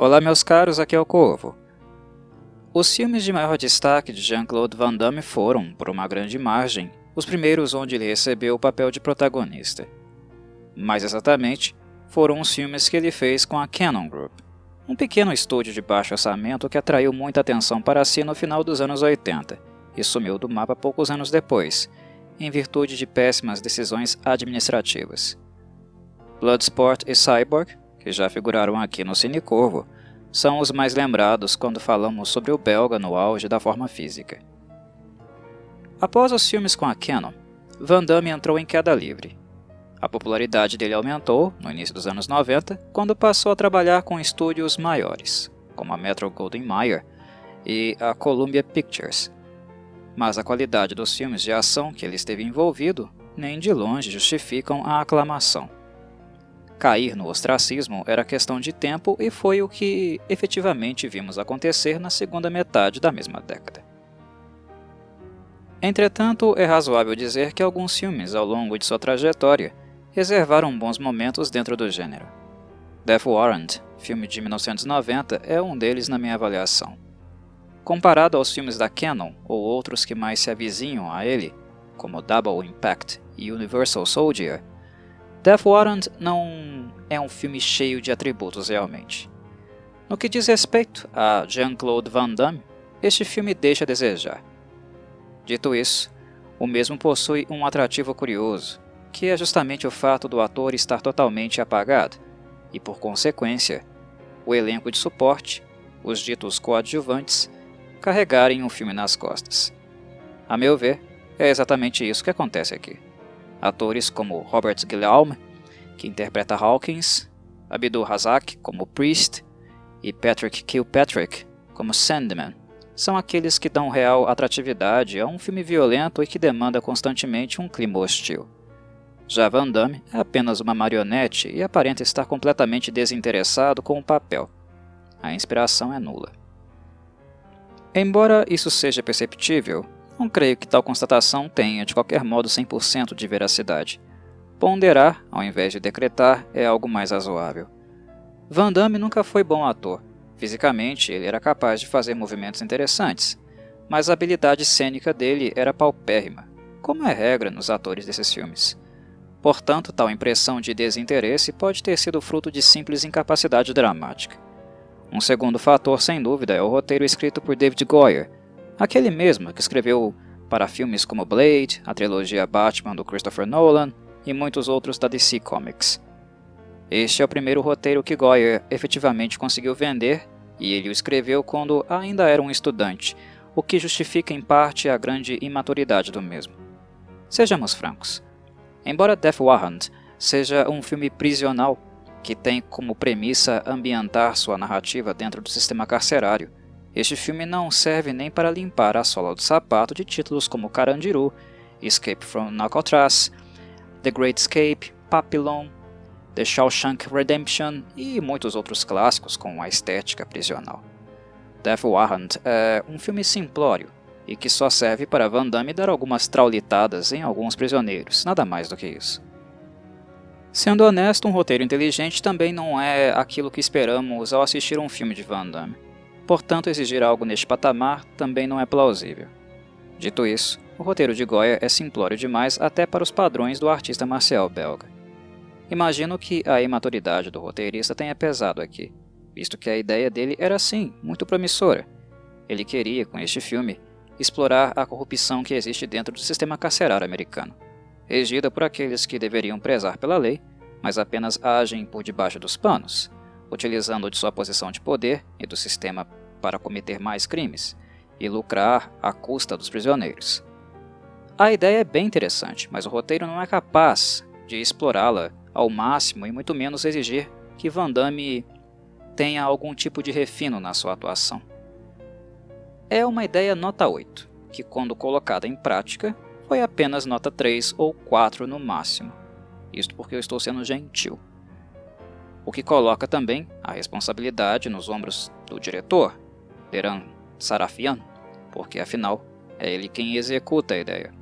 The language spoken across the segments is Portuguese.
Olá, meus caros, aqui é o Corvo. Os filmes de maior destaque de Jean-Claude Van Damme foram, por uma grande margem, os primeiros onde ele recebeu o papel de protagonista. Mais exatamente, foram os filmes que ele fez com a Canon Group, um pequeno estúdio de baixo orçamento que atraiu muita atenção para si no final dos anos 80 e sumiu do mapa poucos anos depois, em virtude de péssimas decisões administrativas. Bloodsport e Cyborg que já figuraram aqui no Cine Corvo, são os mais lembrados quando falamos sobre o belga no auge da forma física. Após os filmes com a Canon, Van Damme entrou em queda livre. A popularidade dele aumentou no início dos anos 90, quando passou a trabalhar com estúdios maiores, como a Metro Goldwyn Mayer e a Columbia Pictures. Mas a qualidade dos filmes de ação que ele esteve envolvido nem de longe justificam a aclamação. Cair no ostracismo era questão de tempo e foi o que efetivamente vimos acontecer na segunda metade da mesma década. Entretanto, é razoável dizer que alguns filmes ao longo de sua trajetória reservaram bons momentos dentro do gênero. Death Warrant, filme de 1990, é um deles na minha avaliação. Comparado aos filmes da Canon ou outros que mais se avizinham a ele, como Double Impact e Universal Soldier, Death Warrant não é um filme cheio de atributos realmente. No que diz respeito a Jean-Claude Van Damme, este filme deixa a desejar. Dito isso, o mesmo possui um atrativo curioso, que é justamente o fato do ator estar totalmente apagado, e por consequência, o elenco de suporte, os ditos coadjuvantes, carregarem um filme nas costas. A meu ver, é exatamente isso que acontece aqui. Atores como Robert Guillaume, que interpreta Hawkins, Abdul Razak como Priest e Patrick Kilpatrick como Sandman são aqueles que dão real atratividade a um filme violento e que demanda constantemente um clima hostil. Já Van Damme é apenas uma marionete e aparenta estar completamente desinteressado com o papel. A inspiração é nula. Embora isso seja perceptível, não creio que tal constatação tenha, de qualquer modo, 100% de veracidade. Ponderar, ao invés de decretar, é algo mais razoável. Van Damme nunca foi bom ator. Fisicamente, ele era capaz de fazer movimentos interessantes, mas a habilidade cênica dele era paupérrima, como é regra nos atores desses filmes. Portanto, tal impressão de desinteresse pode ter sido fruto de simples incapacidade dramática. Um segundo fator, sem dúvida, é o roteiro escrito por David Goyer, aquele mesmo que escreveu para filmes como Blade, a trilogia Batman do Christopher Nolan e muitos outros da DC Comics. Este é o primeiro roteiro que Goyer efetivamente conseguiu vender e ele o escreveu quando ainda era um estudante, o que justifica em parte a grande imaturidade do mesmo. Sejamos francos. Embora Death Warrant seja um filme prisional que tem como premissa ambientar sua narrativa dentro do sistema carcerário, este filme não serve nem para limpar a sola do sapato de títulos como Carandiru, Escape from Alcatraz, The Great Escape, Papillon, The Shawshank Redemption e muitos outros clássicos com a estética prisional. Death Warrant é um filme simplório e que só serve para Van Damme dar algumas traulitadas em alguns prisioneiros, nada mais do que isso. Sendo honesto, um roteiro inteligente também não é aquilo que esperamos ao assistir um filme de Van Damme. Portanto, exigir algo neste patamar também não é plausível. Dito isso, o roteiro de Goya é simplório demais até para os padrões do artista marcial belga. Imagino que a imaturidade do roteirista tenha pesado aqui, visto que a ideia dele era sim muito promissora. Ele queria, com este filme, explorar a corrupção que existe dentro do sistema carcerário americano, regida por aqueles que deveriam prezar pela lei, mas apenas agem por debaixo dos panos, utilizando de sua posição de poder e do sistema para cometer mais crimes e lucrar à custa dos prisioneiros. A ideia é bem interessante, mas o roteiro não é capaz de explorá-la ao máximo e muito menos exigir que Van Damme tenha algum tipo de refino na sua atuação. É uma ideia nota 8, que quando colocada em prática foi apenas nota 3 ou 4 no máximo. Isto porque eu estou sendo gentil o que coloca também a responsabilidade nos ombros do diretor, Deran Sarafian, porque afinal é ele quem executa a ideia.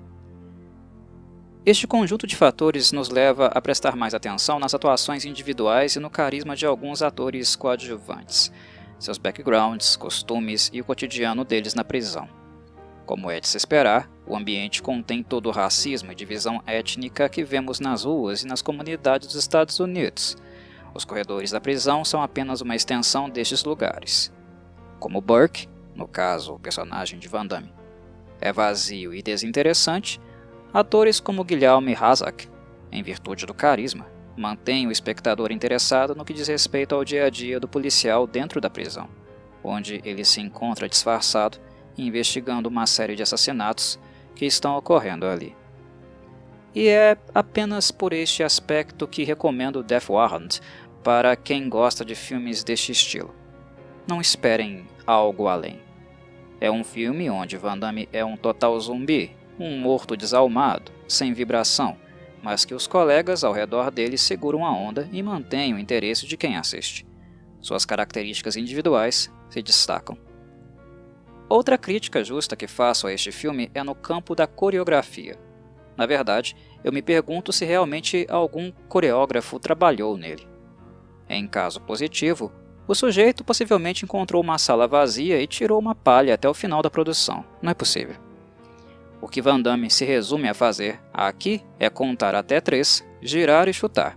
Este conjunto de fatores nos leva a prestar mais atenção nas atuações individuais e no carisma de alguns atores coadjuvantes, seus backgrounds, costumes e o cotidiano deles na prisão. Como é de se esperar, o ambiente contém todo o racismo e divisão étnica que vemos nas ruas e nas comunidades dos Estados Unidos. Os corredores da prisão são apenas uma extensão destes lugares. Como Burke, no caso o personagem de Van Damme, é vazio e desinteressante, Atores como Guilherme Hazak, em virtude do carisma, mantêm o espectador interessado no que diz respeito ao dia a dia do policial dentro da prisão, onde ele se encontra disfarçado investigando uma série de assassinatos que estão ocorrendo ali. E é apenas por este aspecto que recomendo Death Warrant para quem gosta de filmes deste estilo. Não esperem algo além. É um filme onde Van Damme é um total zumbi um morto desalmado, sem vibração, mas que os colegas ao redor dele seguram a onda e mantêm o interesse de quem assiste. Suas características individuais se destacam. Outra crítica justa que faço a este filme é no campo da coreografia. Na verdade, eu me pergunto se realmente algum coreógrafo trabalhou nele. Em caso positivo, o sujeito possivelmente encontrou uma sala vazia e tirou uma palha até o final da produção. Não é possível. O que Van Damme se resume a fazer aqui é contar até três, girar e chutar.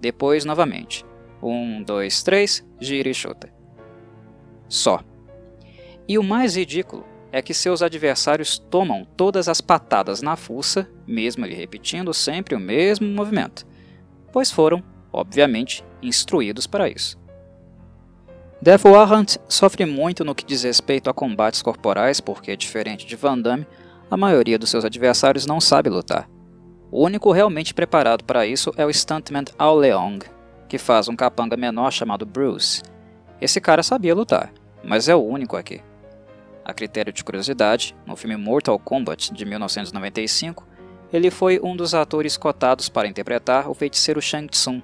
Depois, novamente. Um, dois, três, gira e chuta. Só. E o mais ridículo é que seus adversários tomam todas as patadas na fuça, mesmo ele repetindo sempre o mesmo movimento, pois foram, obviamente, instruídos para isso. Death Warrant sofre muito no que diz respeito a combates corporais porque, diferente de Van Damme, a maioria dos seus adversários não sabe lutar. O único realmente preparado para isso é o stuntman Ao Leong, que faz um capanga menor chamado Bruce. Esse cara sabia lutar, mas é o único aqui. A critério de curiosidade, no filme Mortal Kombat de 1995, ele foi um dos atores cotados para interpretar o feiticeiro Shang Tsung,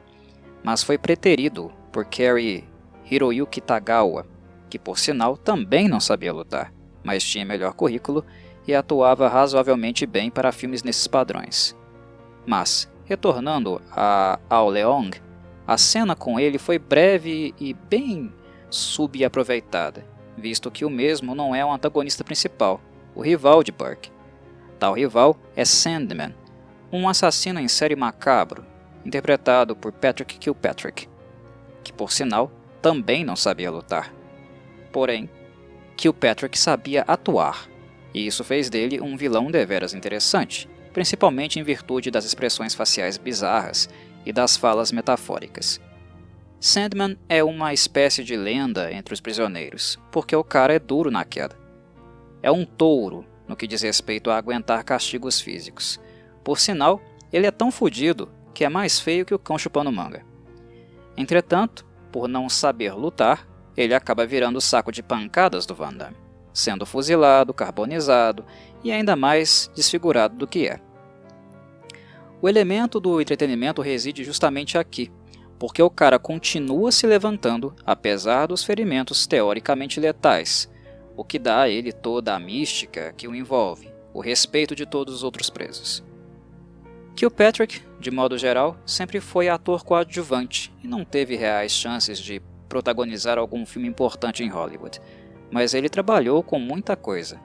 mas foi preterido por Kerry Hiroyuki Tagawa, que por sinal também não sabia lutar, mas tinha melhor currículo e atuava razoavelmente bem para filmes nesses padrões. Mas, retornando a Ao Leong, a cena com ele foi breve e bem subaproveitada, visto que o mesmo não é o antagonista principal, o rival de Burke. Tal rival é Sandman, um assassino em série macabro, interpretado por Patrick Kilpatrick, que por sinal também não sabia lutar. Porém, Kilpatrick sabia atuar e isso fez dele um vilão deveras interessante, principalmente em virtude das expressões faciais bizarras e das falas metafóricas. Sandman é uma espécie de lenda entre os prisioneiros, porque o cara é duro na queda. É um touro no que diz respeito a aguentar castigos físicos. Por sinal, ele é tão fodido que é mais feio que o cão chupando manga. Entretanto, por não saber lutar, ele acaba virando o saco de pancadas do Van Damme sendo fuzilado, carbonizado e ainda mais desfigurado do que é. O elemento do entretenimento reside justamente aqui, porque o cara continua se levantando apesar dos ferimentos teoricamente letais, o que dá a ele toda a mística que o envolve, o respeito de todos os outros presos. Kilpatrick, de modo geral, sempre foi ator coadjuvante e não teve reais chances de protagonizar algum filme importante em Hollywood, mas ele trabalhou com muita coisa.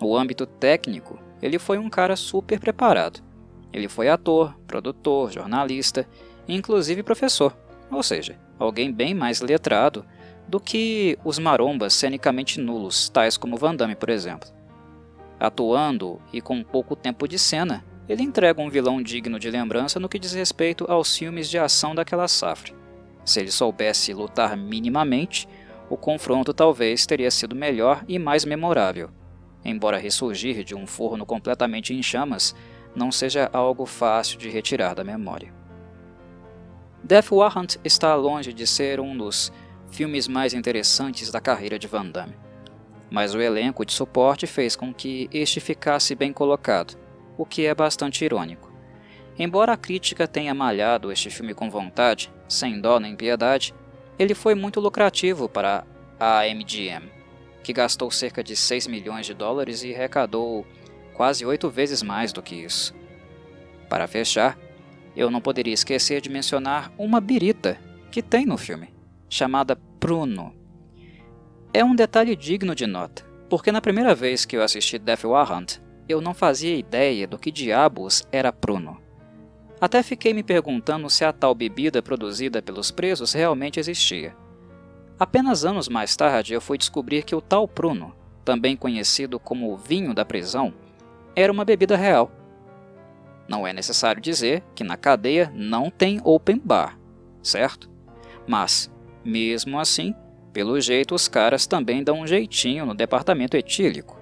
No âmbito técnico, ele foi um cara super preparado. Ele foi ator, produtor, jornalista inclusive professor, ou seja, alguém bem mais letrado do que os marombas cenicamente nulos, tais como Van Damme, por exemplo. Atuando e com pouco tempo de cena, ele entrega um vilão digno de lembrança no que diz respeito aos filmes de ação daquela safra. Se ele soubesse lutar minimamente, o confronto talvez teria sido melhor e mais memorável. Embora ressurgir de um forno completamente em chamas não seja algo fácil de retirar da memória. Death Warrant está longe de ser um dos filmes mais interessantes da carreira de Van Damme, mas o elenco de suporte fez com que este ficasse bem colocado, o que é bastante irônico. Embora a crítica tenha malhado este filme com vontade, sem dó nem piedade, ele foi muito lucrativo para a MGM, que gastou cerca de 6 milhões de dólares e arrecadou quase oito vezes mais do que isso. Para fechar, eu não poderia esquecer de mencionar uma birita que tem no filme, chamada Pruno. É um detalhe digno de nota, porque na primeira vez que eu assisti Death Warrant, eu não fazia ideia do que diabos era pruno. Até fiquei me perguntando se a tal bebida produzida pelos presos realmente existia. Apenas anos mais tarde eu fui descobrir que o tal pruno, também conhecido como vinho da prisão, era uma bebida real. Não é necessário dizer que na cadeia não tem open bar, certo? Mas, mesmo assim, pelo jeito os caras também dão um jeitinho no departamento etílico.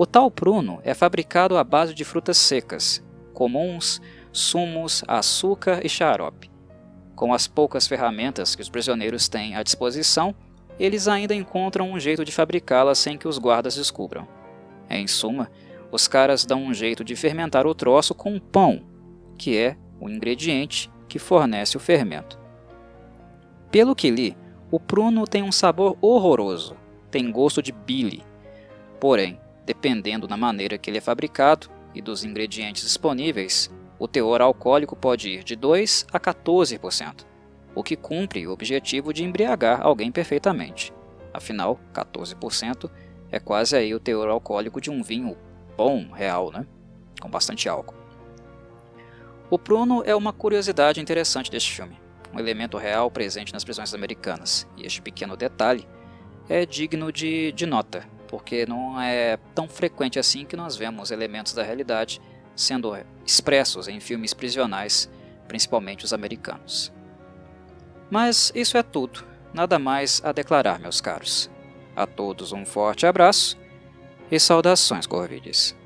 O tal pruno é fabricado à base de frutas secas, comuns, sumos, açúcar e xarope. Com as poucas ferramentas que os prisioneiros têm à disposição, eles ainda encontram um jeito de fabricá-la sem que os guardas descubram. Em suma, os caras dão um jeito de fermentar o troço com pão, que é o ingrediente que fornece o fermento. Pelo que li, o pruno tem um sabor horroroso, tem gosto de bile. Porém, Dependendo da maneira que ele é fabricado e dos ingredientes disponíveis, o teor alcoólico pode ir de 2 a 14%, o que cumpre o objetivo de embriagar alguém perfeitamente. Afinal, 14% é quase aí o teor alcoólico de um vinho bom, real, né? com bastante álcool. O pruno é uma curiosidade interessante deste filme, um elemento real presente nas prisões americanas, e este pequeno detalhe é digno de, de nota, porque não é tão frequente assim que nós vemos elementos da realidade sendo expressos em filmes prisionais, principalmente os americanos. Mas isso é tudo, nada mais a declarar, meus caros. A todos um forte abraço e saudações, Corvides.